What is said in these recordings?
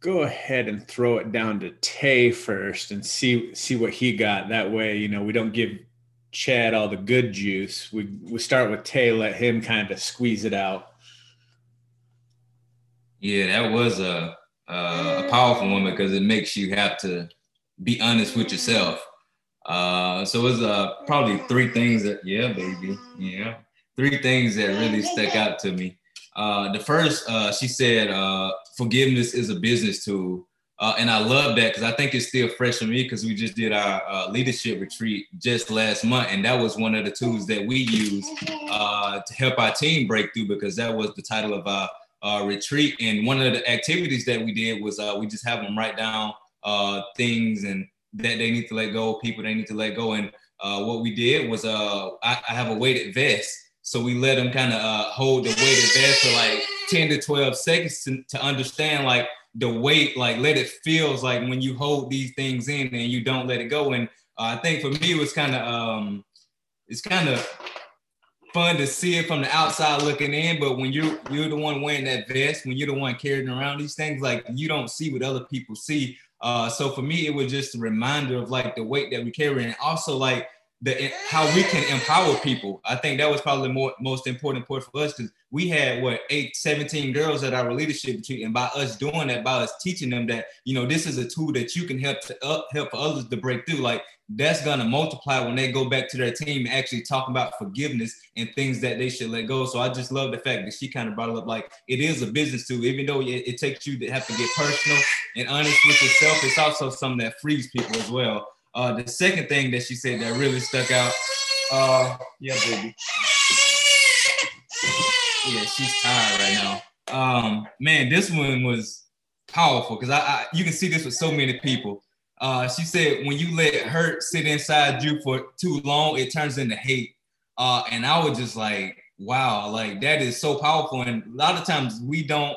go ahead and throw it down to Tay first and see see what he got. That way, you know, we don't give Chad all the good juice. We we start with Tay, let him kind of squeeze it out. Yeah, that was a a powerful moment because it makes you have to be honest with yourself. Uh, so it was uh, probably three things that yeah, baby, yeah, three things that really stuck out to me. Uh, the first, uh, she said, uh, forgiveness is a business tool. Uh, and I love that because I think it's still fresh for me because we just did our uh, leadership retreat just last month. And that was one of the tools that we use uh, to help our team break through because that was the title of our uh, retreat. And one of the activities that we did was uh, we just have them write down uh, things and that they need to let go, people they need to let go. And what we did was I, I have a weighted vest. So we let them kind of hold the weight of that for like 10 to 12 seconds to, to understand like the weight, like let it feels like when you hold these things in and you don't let it go. And uh, I think for me, it was kind of, um, it's kind of fun to see it from the outside looking in, but when you're you're the one wearing that vest, when you're the one carrying around these things, like you don't see what other people see. Uh, so for me, it was just a reminder of like the weight that we carry, and also like the how we can empower people. I think that was probably the more most important part for us because we had what eight, 17 girls at our leadership retreat, and by us doing that, by us teaching them that you know this is a tool that you can help to help others to break through. Like that's gonna multiply when they go back to their team and actually talk about forgiveness and things that they should let go. So I just love the fact that she kind of brought it up like it is a business tool, even though it, it takes you to have to get personal and honest with yourself. It's also something that frees people as well. Uh, the second thing that she said that really stuck out, uh, yeah, baby. Yeah, she's tired right now. Um, man, this one was powerful because I, I, you can see this with so many people. Uh, she said when you let hurt sit inside you for too long, it turns into hate. Uh, and I was just like, wow, like that is so powerful. And a lot of times we don't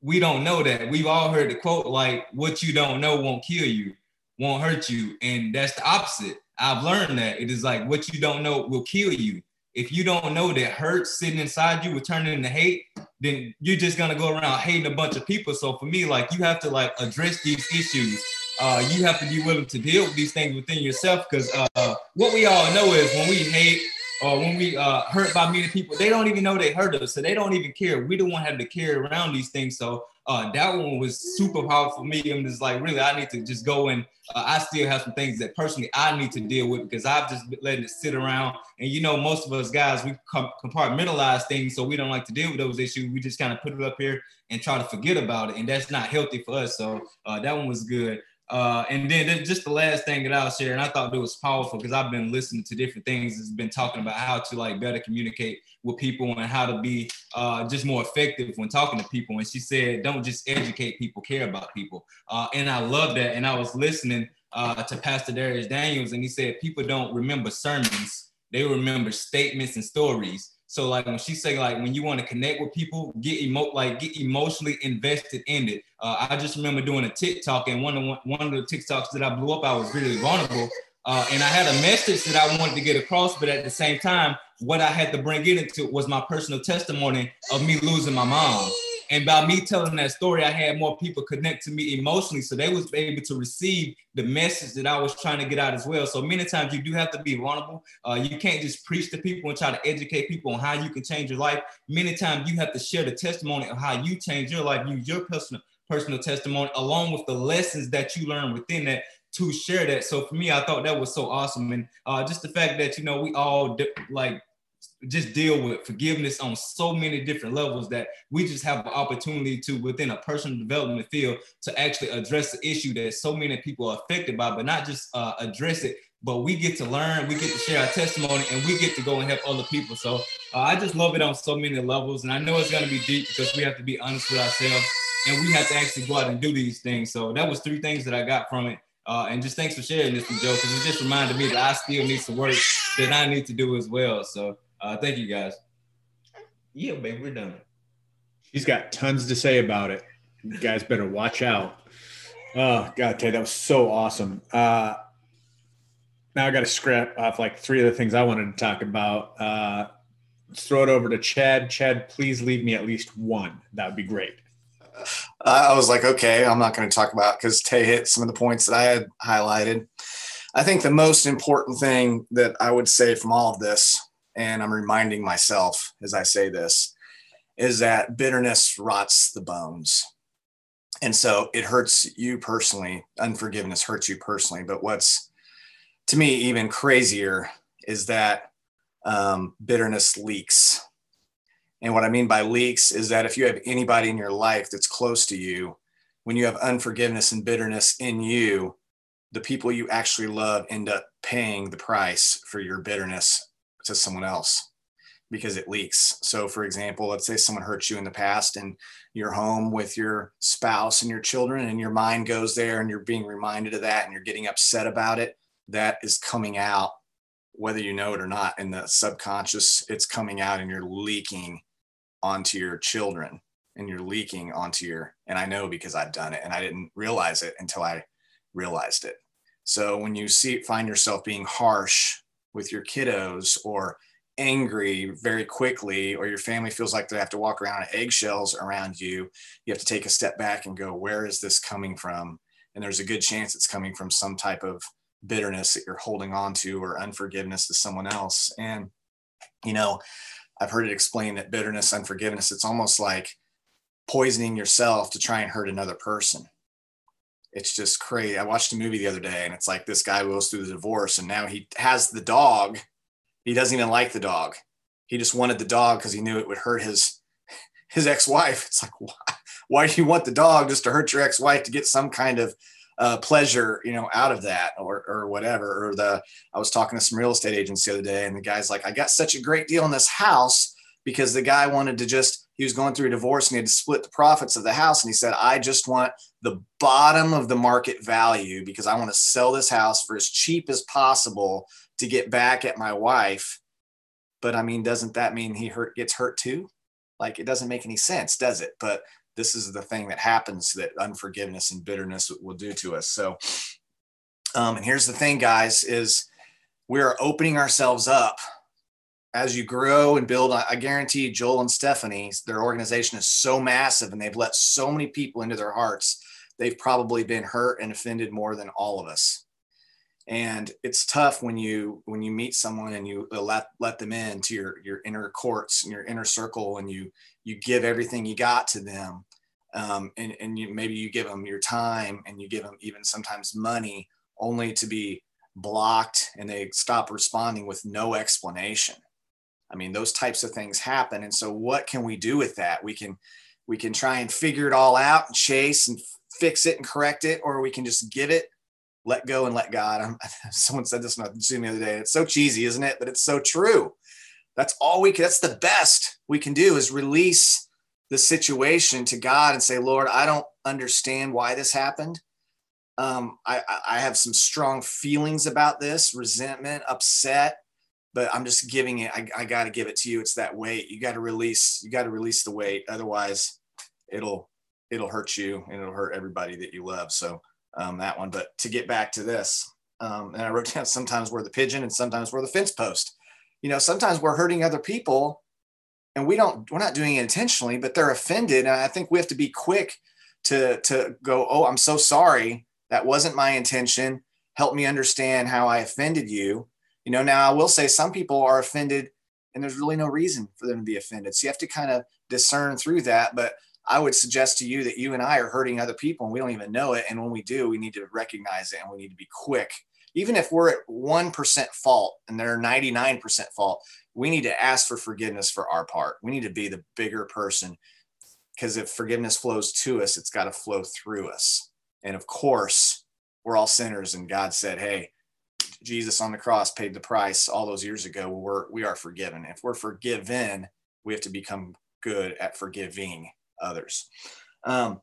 we don't know that. We've all heard the quote like, "What you don't know won't kill you." Won't hurt you. And that's the opposite. I've learned that it is like what you don't know will kill you. If you don't know that hurt sitting inside you will turn into hate, then you're just gonna go around hating a bunch of people. So for me, like you have to like address these issues. Uh, you have to be willing to deal with these things within yourself because uh, what we all know is when we hate or when we uh, hurt by many people, they don't even know they hurt us, so they don't even care. We don't want to have to carry around these things. So uh, that one was super powerful for me. I'm just like, really, I need to just go and uh, I still have some things that personally I need to deal with because I've just been letting it sit around. And you know, most of us guys, we compartmentalize things, so we don't like to deal with those issues. We just kind of put it up here and try to forget about it, and that's not healthy for us. So uh, that one was good. Uh, and then just the last thing that I'll share, and I thought it was powerful because I've been listening to different things. Has been talking about how to like better communicate with people and how to be uh, just more effective when talking to people. And she said, "Don't just educate people, care about people." Uh, and I love that. And I was listening uh, to Pastor Dharius Daniels, and he said, "People don't remember sermons; they remember statements and stories." So like when she say like when you want to connect with people, get emo like get emotionally invested in it. Uh, I just remember doing a TikTok and one of one of the TikToks that I blew up, I was really vulnerable. Uh, and I had a message that I wanted to get across, but at the same time, what I had to bring it into was my personal testimony of me losing my mom. And by me telling that story, I had more people connect to me emotionally. So they was able to receive the message that I was trying to get out as well. So many times you do have to be vulnerable. Uh, you can't just preach to people and try to educate people on how you can change your life. Many times you have to share the testimony of how you change your life, use your personal personal testimony along with the lessons that you learn within that to share that. So for me, I thought that was so awesome. And uh, just the fact that, you know, we all like just deal with forgiveness on so many different levels that we just have an opportunity to within a personal development field to actually address the issue that so many people are affected by but not just uh, address it but we get to learn we get to share our testimony and we get to go and help other people so uh, i just love it on so many levels and i know it's going to be deep because we have to be honest with ourselves and we have to actually go out and do these things so that was three things that i got from it uh, and just thanks for sharing this with Joe because it just reminded me that I still need some work that I need to do as well. So uh, thank you guys. Yeah, babe, we're done. She's got tons to say about it. You guys better watch out. Oh God, Tay, that was so awesome. Uh, now I got to scrap off like three of the things I wanted to talk about. Uh, let's throw it over to Chad. Chad, please leave me at least one. That would be great. I was like, okay, I'm not going to talk about because Tay hit some of the points that I had highlighted. I think the most important thing that I would say from all of this, and I'm reminding myself as I say this, is that bitterness rots the bones. And so it hurts you personally. Unforgiveness hurts you personally. But what's to me even crazier is that um, bitterness leaks. And what I mean by leaks is that if you have anybody in your life that's close to you, when you have unforgiveness and bitterness in you, the people you actually love end up paying the price for your bitterness to someone else because it leaks. So, for example, let's say someone hurt you in the past and you're home with your spouse and your children, and your mind goes there and you're being reminded of that and you're getting upset about it. That is coming out, whether you know it or not, in the subconscious, it's coming out and you're leaking onto your children and you're leaking onto your, and I know because I've done it and I didn't realize it until I realized it. So when you see find yourself being harsh with your kiddos or angry very quickly or your family feels like they have to walk around on eggshells around you you have to take a step back and go where is this coming from? And there's a good chance it's coming from some type of bitterness that you're holding on to or unforgiveness to someone else. And you know i've heard it explained that bitterness unforgiveness it's almost like poisoning yourself to try and hurt another person it's just crazy i watched a movie the other day and it's like this guy goes through the divorce and now he has the dog he doesn't even like the dog. He just wanted the dog because he knew it would hurt his his ex-wife. It's like why, why do you want the dog just to hurt your ex-wife to get some kind of uh, pleasure, you know, out of that or or whatever. Or the I was talking to some real estate agents the other day, and the guy's like, I got such a great deal in this house because the guy wanted to just he was going through a divorce and he had to split the profits of the house, and he said, I just want the bottom of the market value because I want to sell this house for as cheap as possible to get back at my wife. But I mean, doesn't that mean he hurt gets hurt too? Like it doesn't make any sense, does it? But this is the thing that happens that unforgiveness and bitterness will do to us. So, um, and here's the thing, guys, is we're opening ourselves up as you grow and build. I guarantee Joel and Stephanie, their organization is so massive and they've let so many people into their hearts. They've probably been hurt and offended more than all of us and it's tough when you when you meet someone and you let let them into your your inner courts and your inner circle and you you give everything you got to them um, and and you maybe you give them your time and you give them even sometimes money only to be blocked and they stop responding with no explanation i mean those types of things happen and so what can we do with that we can we can try and figure it all out and chase and fix it and correct it or we can just give it let go and let God. I'm, someone said this on Zoom the other day. It's so cheesy, isn't it? But it's so true. That's all we can, that's the best we can do is release the situation to God and say, Lord, I don't understand why this happened. Um, I, I have some strong feelings about this, resentment, upset, but I'm just giving it. I, I got to give it to you. It's that weight. You got to release. You got to release the weight. Otherwise, it'll it'll hurt you and it'll hurt everybody that you love. So um, that one. But to get back to this, um, and I wrote down sometimes we're the pigeon and sometimes we're the fence post. You know, sometimes we're hurting other people and we don't, we're not doing it intentionally, but they're offended. And I think we have to be quick to, to go, Oh, I'm so sorry. That wasn't my intention. Help me understand how I offended you. You know, now I will say some people are offended and there's really no reason for them to be offended. So you have to kind of discern through that. But I would suggest to you that you and I are hurting other people and we don't even know it. And when we do, we need to recognize it and we need to be quick. Even if we're at 1% fault and they're 99% fault, we need to ask for forgiveness for our part. We need to be the bigger person because if forgiveness flows to us, it's got to flow through us. And of course, we're all sinners and God said, "Hey, Jesus on the cross paid the price all those years ago. We're we are forgiven. If we're forgiven, we have to become good at forgiving others. Um,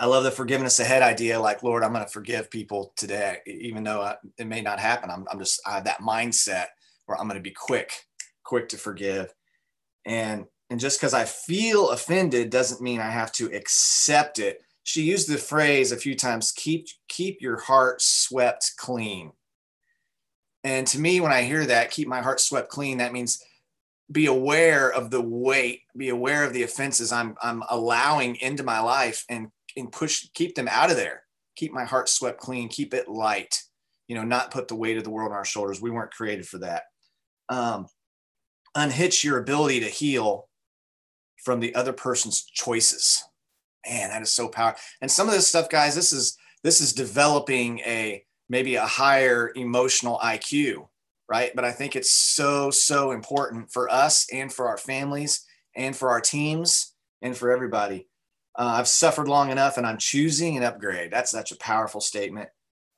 I love the forgiveness ahead idea. Like, Lord, I'm going to forgive people today, even though I, it may not happen. I'm, I'm just, I have that mindset where I'm going to be quick, quick to forgive. And, and just because I feel offended doesn't mean I have to accept it. She used the phrase a few times, keep, keep your heart swept clean. And to me, when I hear that, keep my heart swept clean, that means be aware of the weight, be aware of the offenses I'm I'm allowing into my life and and push keep them out of there. Keep my heart swept clean keep it light you know not put the weight of the world on our shoulders. We weren't created for that. Um, unhitch your ability to heal from the other person's choices. Man that is so powerful and some of this stuff guys this is this is developing a maybe a higher emotional iq right but i think it's so so important for us and for our families and for our teams and for everybody uh, I've suffered long enough and I'm choosing an upgrade. That's such a powerful statement.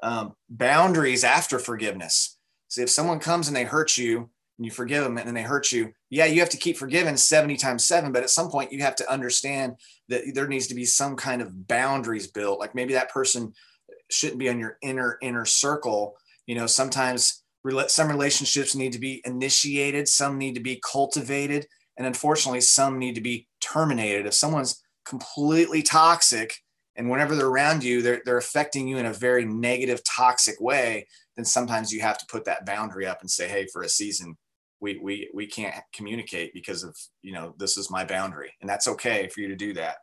Um, boundaries after forgiveness. So if someone comes and they hurt you and you forgive them and then they hurt you, yeah, you have to keep forgiving 70 times seven. But at some point, you have to understand that there needs to be some kind of boundaries built. Like maybe that person shouldn't be on your inner, inner circle. You know, sometimes some relationships need to be initiated, some need to be cultivated, and unfortunately, some need to be terminated. If someone's completely toxic and whenever they're around you they're, they're affecting you in a very negative toxic way then sometimes you have to put that boundary up and say hey for a season we we we can't communicate because of you know this is my boundary and that's okay for you to do that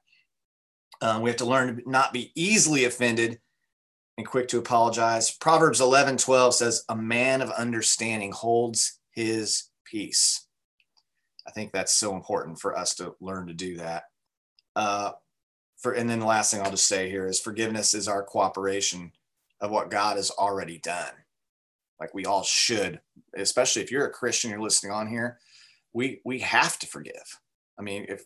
um, we have to learn to not be easily offended and quick to apologize proverbs 11 12 says a man of understanding holds his peace i think that's so important for us to learn to do that uh, for and then the last thing I'll just say here is forgiveness is our cooperation of what God has already done. Like we all should, especially if you're a Christian, you're listening on here. We we have to forgive. I mean, if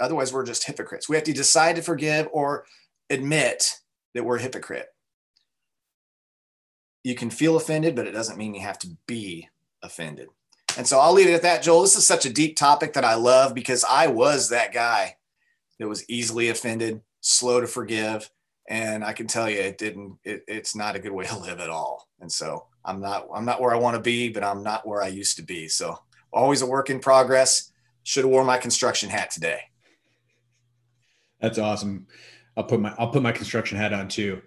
otherwise we're just hypocrites. We have to decide to forgive or admit that we're a hypocrite. You can feel offended, but it doesn't mean you have to be offended. And so I'll leave it at that, Joel. This is such a deep topic that I love because I was that guy that was easily offended, slow to forgive. And I can tell you, it didn't, it, it's not a good way to live at all. And so I'm not, I'm not where I want to be, but I'm not where I used to be. So always a work in progress. Should have worn my construction hat today. That's awesome. I'll put my, I'll put my construction hat on too.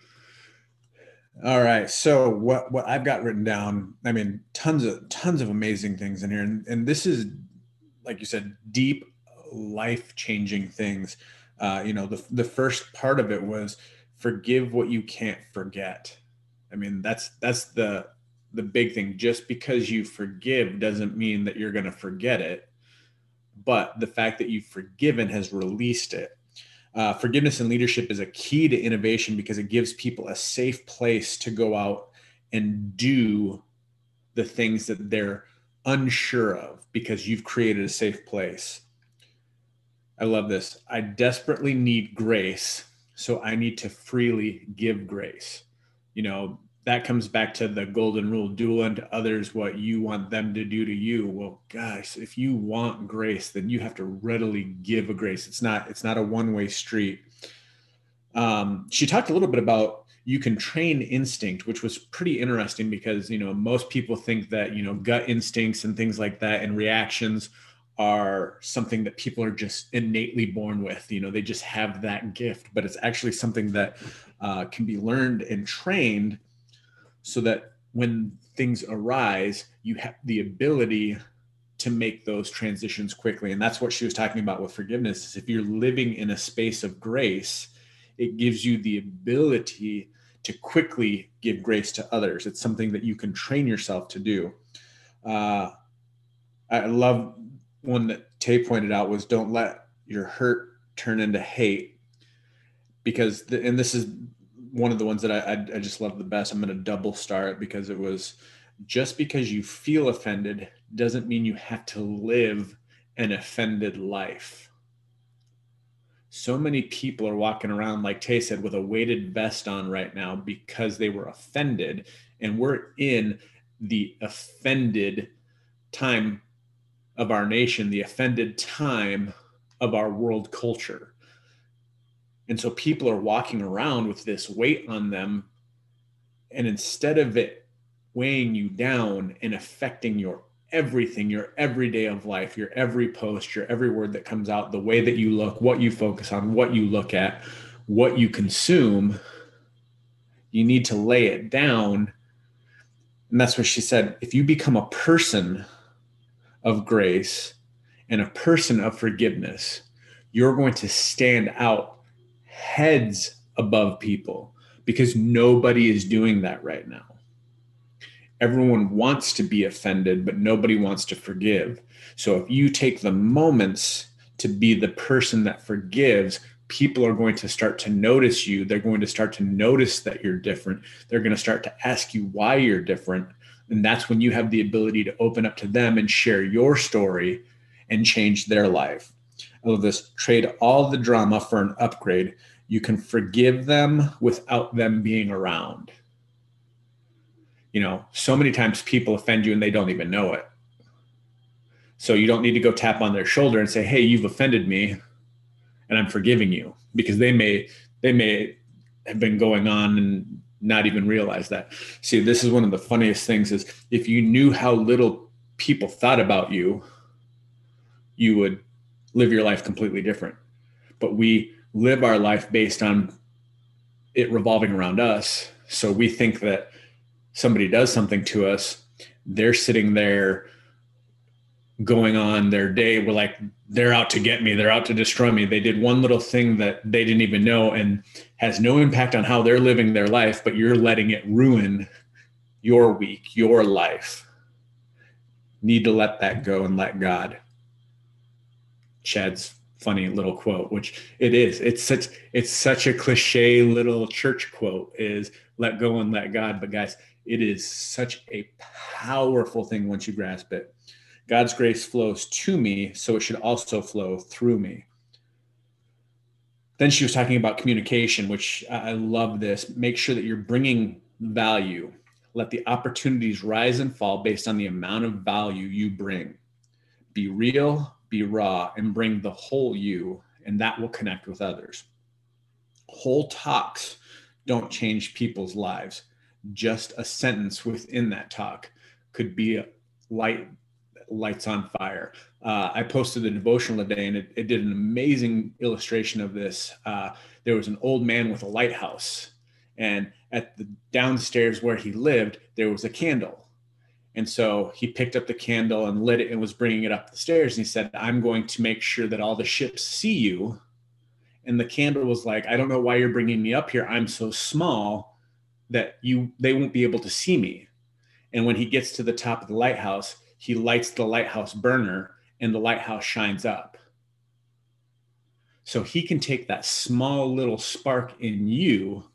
All right. So what what I've got written down, I mean, tons of tons of amazing things in here. And, and this is like you said, deep life changing things. Uh, you know, the, the first part of it was forgive what you can't forget. I mean, that's that's the the big thing. Just because you forgive doesn't mean that you're to forget it, but the fact that you've forgiven has released it. Uh, forgiveness and leadership is a key to innovation because it gives people a safe place to go out and do the things that they're unsure of because you've created a safe place. I love this. I desperately need grace, so I need to freely give grace. You know, that comes back to the golden rule do unto others what you want them to do to you. Well gosh if you want grace then you have to readily give a grace. It's not it's not a one-way street. Um, she talked a little bit about you can train instinct which was pretty interesting because you know most people think that you know gut instincts and things like that and reactions are something that people are just innately born with. You know, they just have that gift, but it's actually something that uh, can be learned and trained so that when things arise, you have the ability to make those transitions quickly. And that's what she was talking about with forgiveness. Is if you're living in a space of grace, it gives you the ability to quickly give grace to others. It's something that you can train yourself to do. Uh, I love one that Tay pointed out was don't let your hurt turn into hate because the, and this is one of the ones that I, I, I just love the best. I'm going to double star it because it was just because you feel offended doesn't mean you have to live an offended life. So many people are walking around, like Tay said, with a weighted vest on right now because they were offended. And we're in the offended time of our nation, the offended time of our world culture. And so people are walking around with this weight on them. And instead of it weighing you down and affecting your everything, your everyday of life, your every post, your every word that comes out, the way that you look, what you focus on, what you look at, what you consume, you need to lay it down. And that's what she said. If you become a person of grace and a person of forgiveness, you're going to stand out heads above people because nobody is doing that right now. Everyone wants to be offended, but nobody wants to forgive. So if you take the moments to be the person that forgives, people are going to start to notice you. They're going to start to notice that you're different. They're going to start to ask you why you're different. And that's when you have the ability to open up to them and share your story and change their life. Love this trade all the drama for an upgrade. You can forgive them without them being around. You know, so many times people offend you and they don't even know it. So you don't need to go tap on their shoulder and say, "Hey, you've offended me and I'm forgiving you." Because they may they may have been going on and not even realize that. See, this is one of the funniest things is if you knew how little people thought about you, you would live your life completely different. But we live our life based on it revolving around us. So we think that somebody does something to us, they're sitting there going on their day. We're like, they're out to get me, they're out to destroy me. They did one little thing that they didn't even know and has no impact on how they're living their life, but you're letting it ruin your week, your life. Need to let that go and let God. Chad's funny little quote, which it is. It's such it's such a cliche little church quote is let go and let God. But guys, it is such a powerful thing once you grasp it. God's grace flows to me, so it should also flow through me. Then she was talking about communication, which I love this. Make sure that you're bringing value. Let the opportunities rise and fall based on the amount of value you bring. Be real, be raw and bring the whole you, and that will connect with others. Whole talks don't change people's lives. Just a sentence within that talk could be a light lights on fire. Uh, I posted a devotional today, and it, it, did an amazing illustration of this. Uh, there was an old man with a lighthouse, and at the downstairs where he lived, there was a candle and so he picked up the candle and lit it and was bringing it up the stairs. And he said, I'm going to make sure that all the ships see you. And the candle was like, I don't know why you're bringing me up here. I'm so small that you they won't be able to see me. And when he gets to the top of the lighthouse, he lights the lighthouse burner and the lighthouse shines up. So he can take that small little spark in you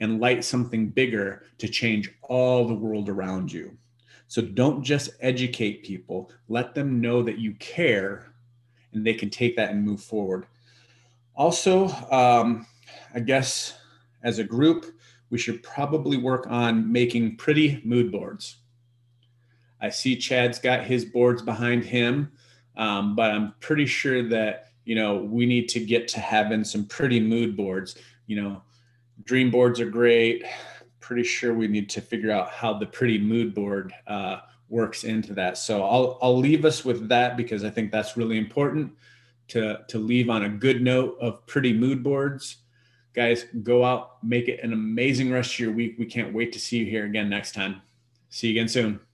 and light something bigger to change all the world around you. So don't just educate people, let them know that you care and they can take that and move forward. Also, um, I guess as a group, we should probably work on making pretty mood boards. I see Chad's got his boards behind him, um, but I'm pretty sure that you know we need to get to having some pretty mood boards. You know, dream boards are great pretty sure we need to figure out how the pretty mood board uh, works into that. So I'll I'll leave us with that because I think that's really important to to leave on a good note of pretty mood boards. Guys, go out, make it an amazing rest of your week. We can't wait to see you here again next time. See you again soon.